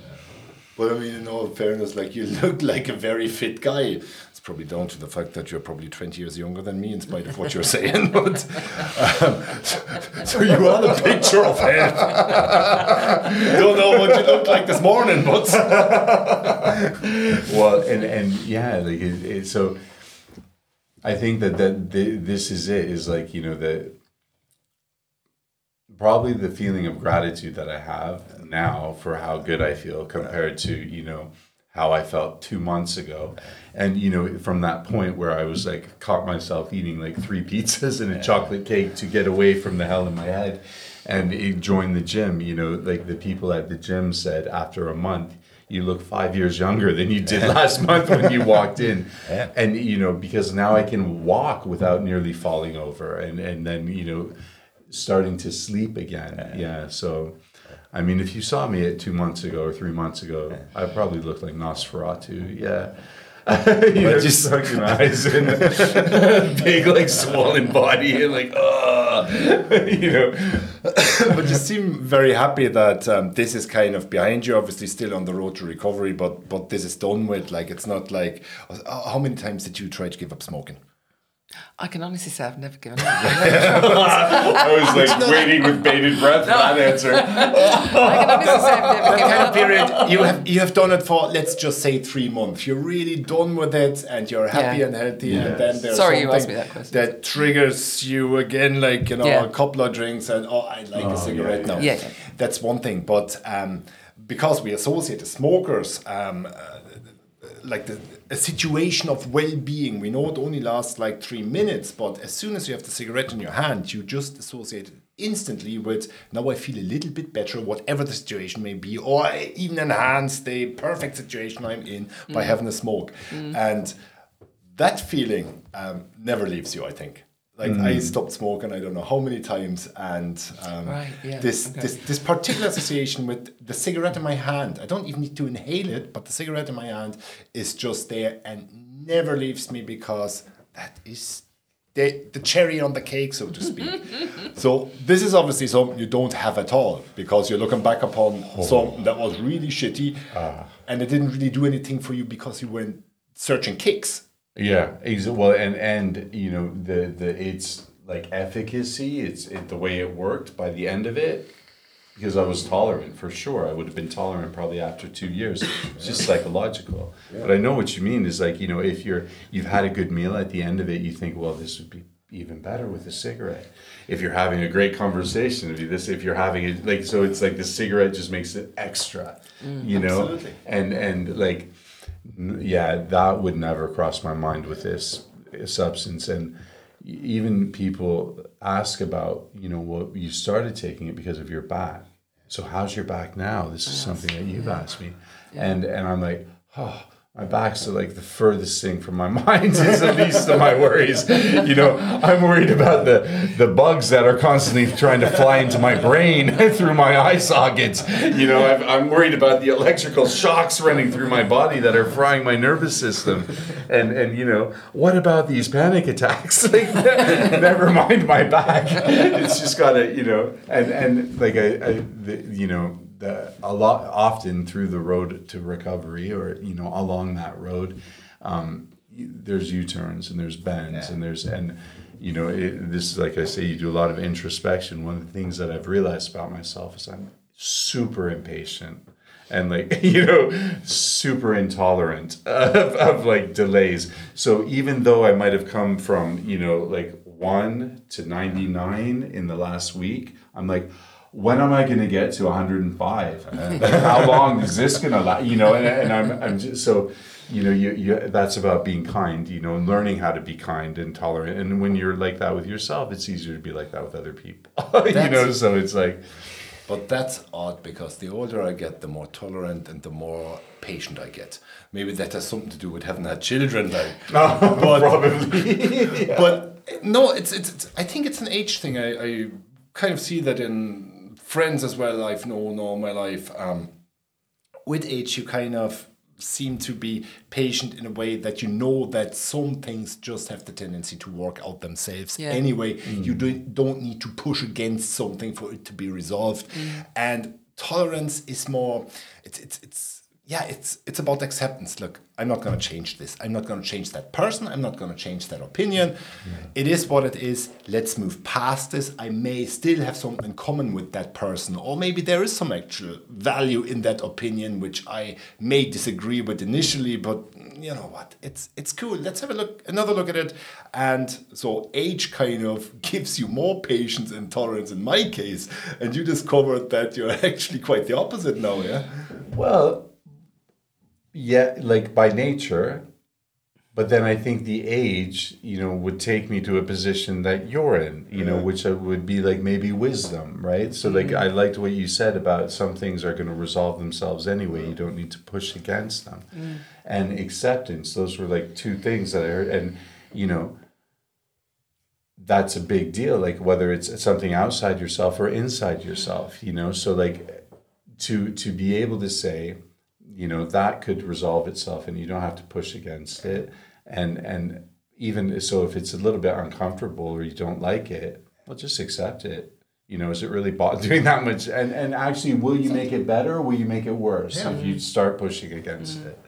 A: Well, I mean, in all fairness, like you [laughs] look like a very fit guy. It's probably down to the fact that you're probably 20 years younger than me, in spite of what you're [laughs] saying. But um, [laughs] so, you are the picture of health. Don't know what you look like this morning, but
B: well, and and yeah, like it, it, so. I think that that the, this is it. Is like you know the probably the feeling of gratitude that I have now for how good I feel compared to you know how I felt two months ago, and you know from that point where I was like caught myself eating like three [laughs] pizzas and a chocolate cake to get away from the hell in my head, and join the gym. You know, like the people at the gym said after a month you look five years younger than you did last month when you walked in. [laughs]
A: Yeah.
B: And, you know, because now I can walk without nearly falling over and, and then, you know, starting to sleep again. Yeah. So, I mean, if you saw me at two months ago or three months ago, I probably looked like Nosferatu. Yeah. [laughs] you know, just sunken [laughs] eyes and [laughs] big, like swollen body, and like, oh, you know. [coughs]
A: but you seem very happy that um, this is kind of behind you. Obviously, still on the road to recovery, but but this is done with. Like, it's not like. How many times did you try to give up smoking?
C: I can honestly say I've never given [laughs] up.
B: I was like waiting with bated breath for that answer. [laughs]
C: I can honestly say I've never
A: that
C: given
A: kind of
C: up.
A: period you have you have done it for let's just say three months you're really done with it and you're happy
C: Yeah.
A: and healthy and then there's
C: Sorry you
A: something
C: asked me that question.
A: that triggers you again like you know
C: Yeah.
A: a couple of drinks and oh I like a cigarette
B: yeah,
A: now
C: yeah. Yeah, yeah.
A: that's one thing but um, because we associate the smokers um, uh, like the a situation of well-being. We know it only lasts like three minutes but as soon as you have the cigarette in your hand you just associate it instantly with now i feel a little bit better whatever the situation may be or I even enhance the perfect situation i'm in by having a smoke. And that feeling um, never leaves you i think like i stopped smoking i don't know how many times and um,
C: Right, yeah,
A: this
C: okay.
A: this this particular association with the cigarette in my hand, I don't even need to inhale it, but the cigarette in my hand is just there and never leaves me because that is the, the cherry on the cake, so to speak. [laughs] so this is obviously something you don't have at all because you're looking back upon something that was really shitty and it didn't really do anything for you because you weren't searching kicks.
B: Yeah, well, and and you know the the it's like efficacy. It's it, the way it worked by the end of it, because I was tolerant for sure. I would have been tolerant probably after two years. It's just psychological. But I know what you mean. Is like you know if you're you've had a good meal at the end of it, you think, well, this would be even better with a cigarette. If you're having a great conversation, if you this if you're having it like so, it's like the cigarette just makes it extra. Mm. you know,
A: Absolutely.
B: and and like yeah that would never cross my mind with this substance. And even people ask about you know well you started taking it because of your back. So how's your back now? This is something that you've asked me. And and i'm like oh my back's like the furthest thing from my [laughs] mind is the least of my worries. You know i'm worried about the the bugs that are constantly trying to fly into my brain [laughs] through my eye sockets. You know I'm, I'm worried about the electrical shocks running through my body that are frying my nervous system. And and you know what about these panic attacks? [laughs] Like never mind my back. It's just gotta you know and and like i, I the, you know the, a lot often through the road to recovery or you know along that road um, there's u-turns and there's bends and there's and you know it, this is like i say you do a lot of introspection. One of the things that i've realized about myself is i'm super impatient and like [laughs] you know super intolerant [laughs] of, of like delays. So even though i might have come from you know like 1 to 99 in the last week i'm like when am i going to get to 105 like [laughs] how long is this going to last you know and, and i'm i'm just so you know you, you that's about being kind you know and learning how to be kind and tolerant and when you're like that with yourself it's easier to be like that with other people [laughs] you know so it's like
A: But that's odd because the older I get, the more tolerant and the more patient I get. Maybe that has something to do with having had children. Like, [laughs] oh, but,
B: probably
A: but no, it's, it's it's. I think it's an age thing. I, I kind of see that in friends as well. I've known all my life. Um, with age, you kind of seem to be patient in a way that you know that some things just have the tendency to work out themselves
C: Yeah.
A: anyway. You do, don't need to push against something for it to be resolved. And tolerance is more, it's, it's, it's, yeah, it's it's about acceptance. Look, I'm not going to change this. I'm not going to change that person. I'm not going to change that opinion. It is what it is. Let's move past this. I may still have something in common with that person, or maybe there is some actual value in that opinion which I may disagree with initially. But you know what? It's it's cool. Let's have a look, another look at it. And so age kind of [laughs] gives you more patience and tolerance in my case, and you discovered that you're [laughs] actually quite the opposite now. Yeah.
B: Well, yeah, like by nature, but then I think the age, you know, would take me to a position that you're in, you know, which uh, would be like maybe wisdom, right? So like mm-hmm. I liked what you said about some things are going to resolve themselves anyway. You don't need to push against them, mm. and acceptance. Those were like two things that I heard, and you know. That's a big deal, like whether it's something outside yourself or inside yourself, you know. So like to to be able to say, you know that could resolve itself and you don't have to push against it. And and even so if it's a little bit uncomfortable or you don't like it well just accept it. You know is it really [laughs] doing that much? And and actually will you make it better or will you make it worse if you start pushing against mm-hmm. it?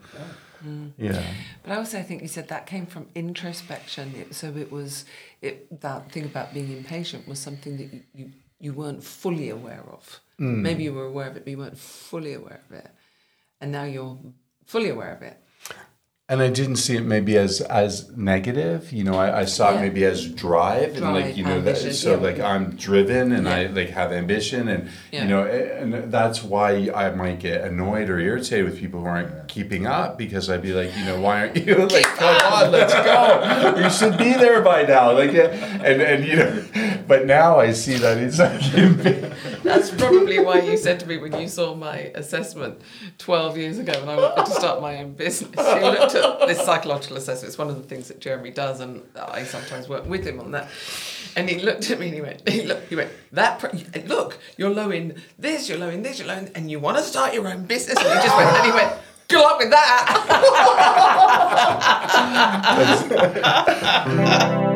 B: Mm-hmm. Yeah.
C: But I also think you said that came from introspection. It, so it was it that thing about being impatient was something that you, you, you weren't fully aware of. Mm. Maybe you were aware of it, but you weren't fully aware of it. And now you're fully aware of it.
B: and I didn't see it maybe as as negative. You know, I, I saw it maybe as drive, and like you know
C: ambition,
B: that. So
C: yeah.
B: like I'm driven, and I like have ambition, and
C: Yeah.
B: you know, and that's why I might get annoyed or irritated with people who aren't keeping up because I'd be like, you know, why aren't you [laughs] like, come on, let's go. You should be there by now, like, yeah. and and you know, but now I see that it's like. [laughs]
C: That's probably why you said to me when you saw my assessment 12 years ago when I wanted to start my own business. You looked at this psychological assessment. It's one of the things that Jeremy does, and I sometimes work with him on that. And he looked at me and he went, he, looked, he went, that, look, you're low in this, you're low in this, you're low in, and you want to start your own business. And he just went, and he went, good luck with that. [laughs]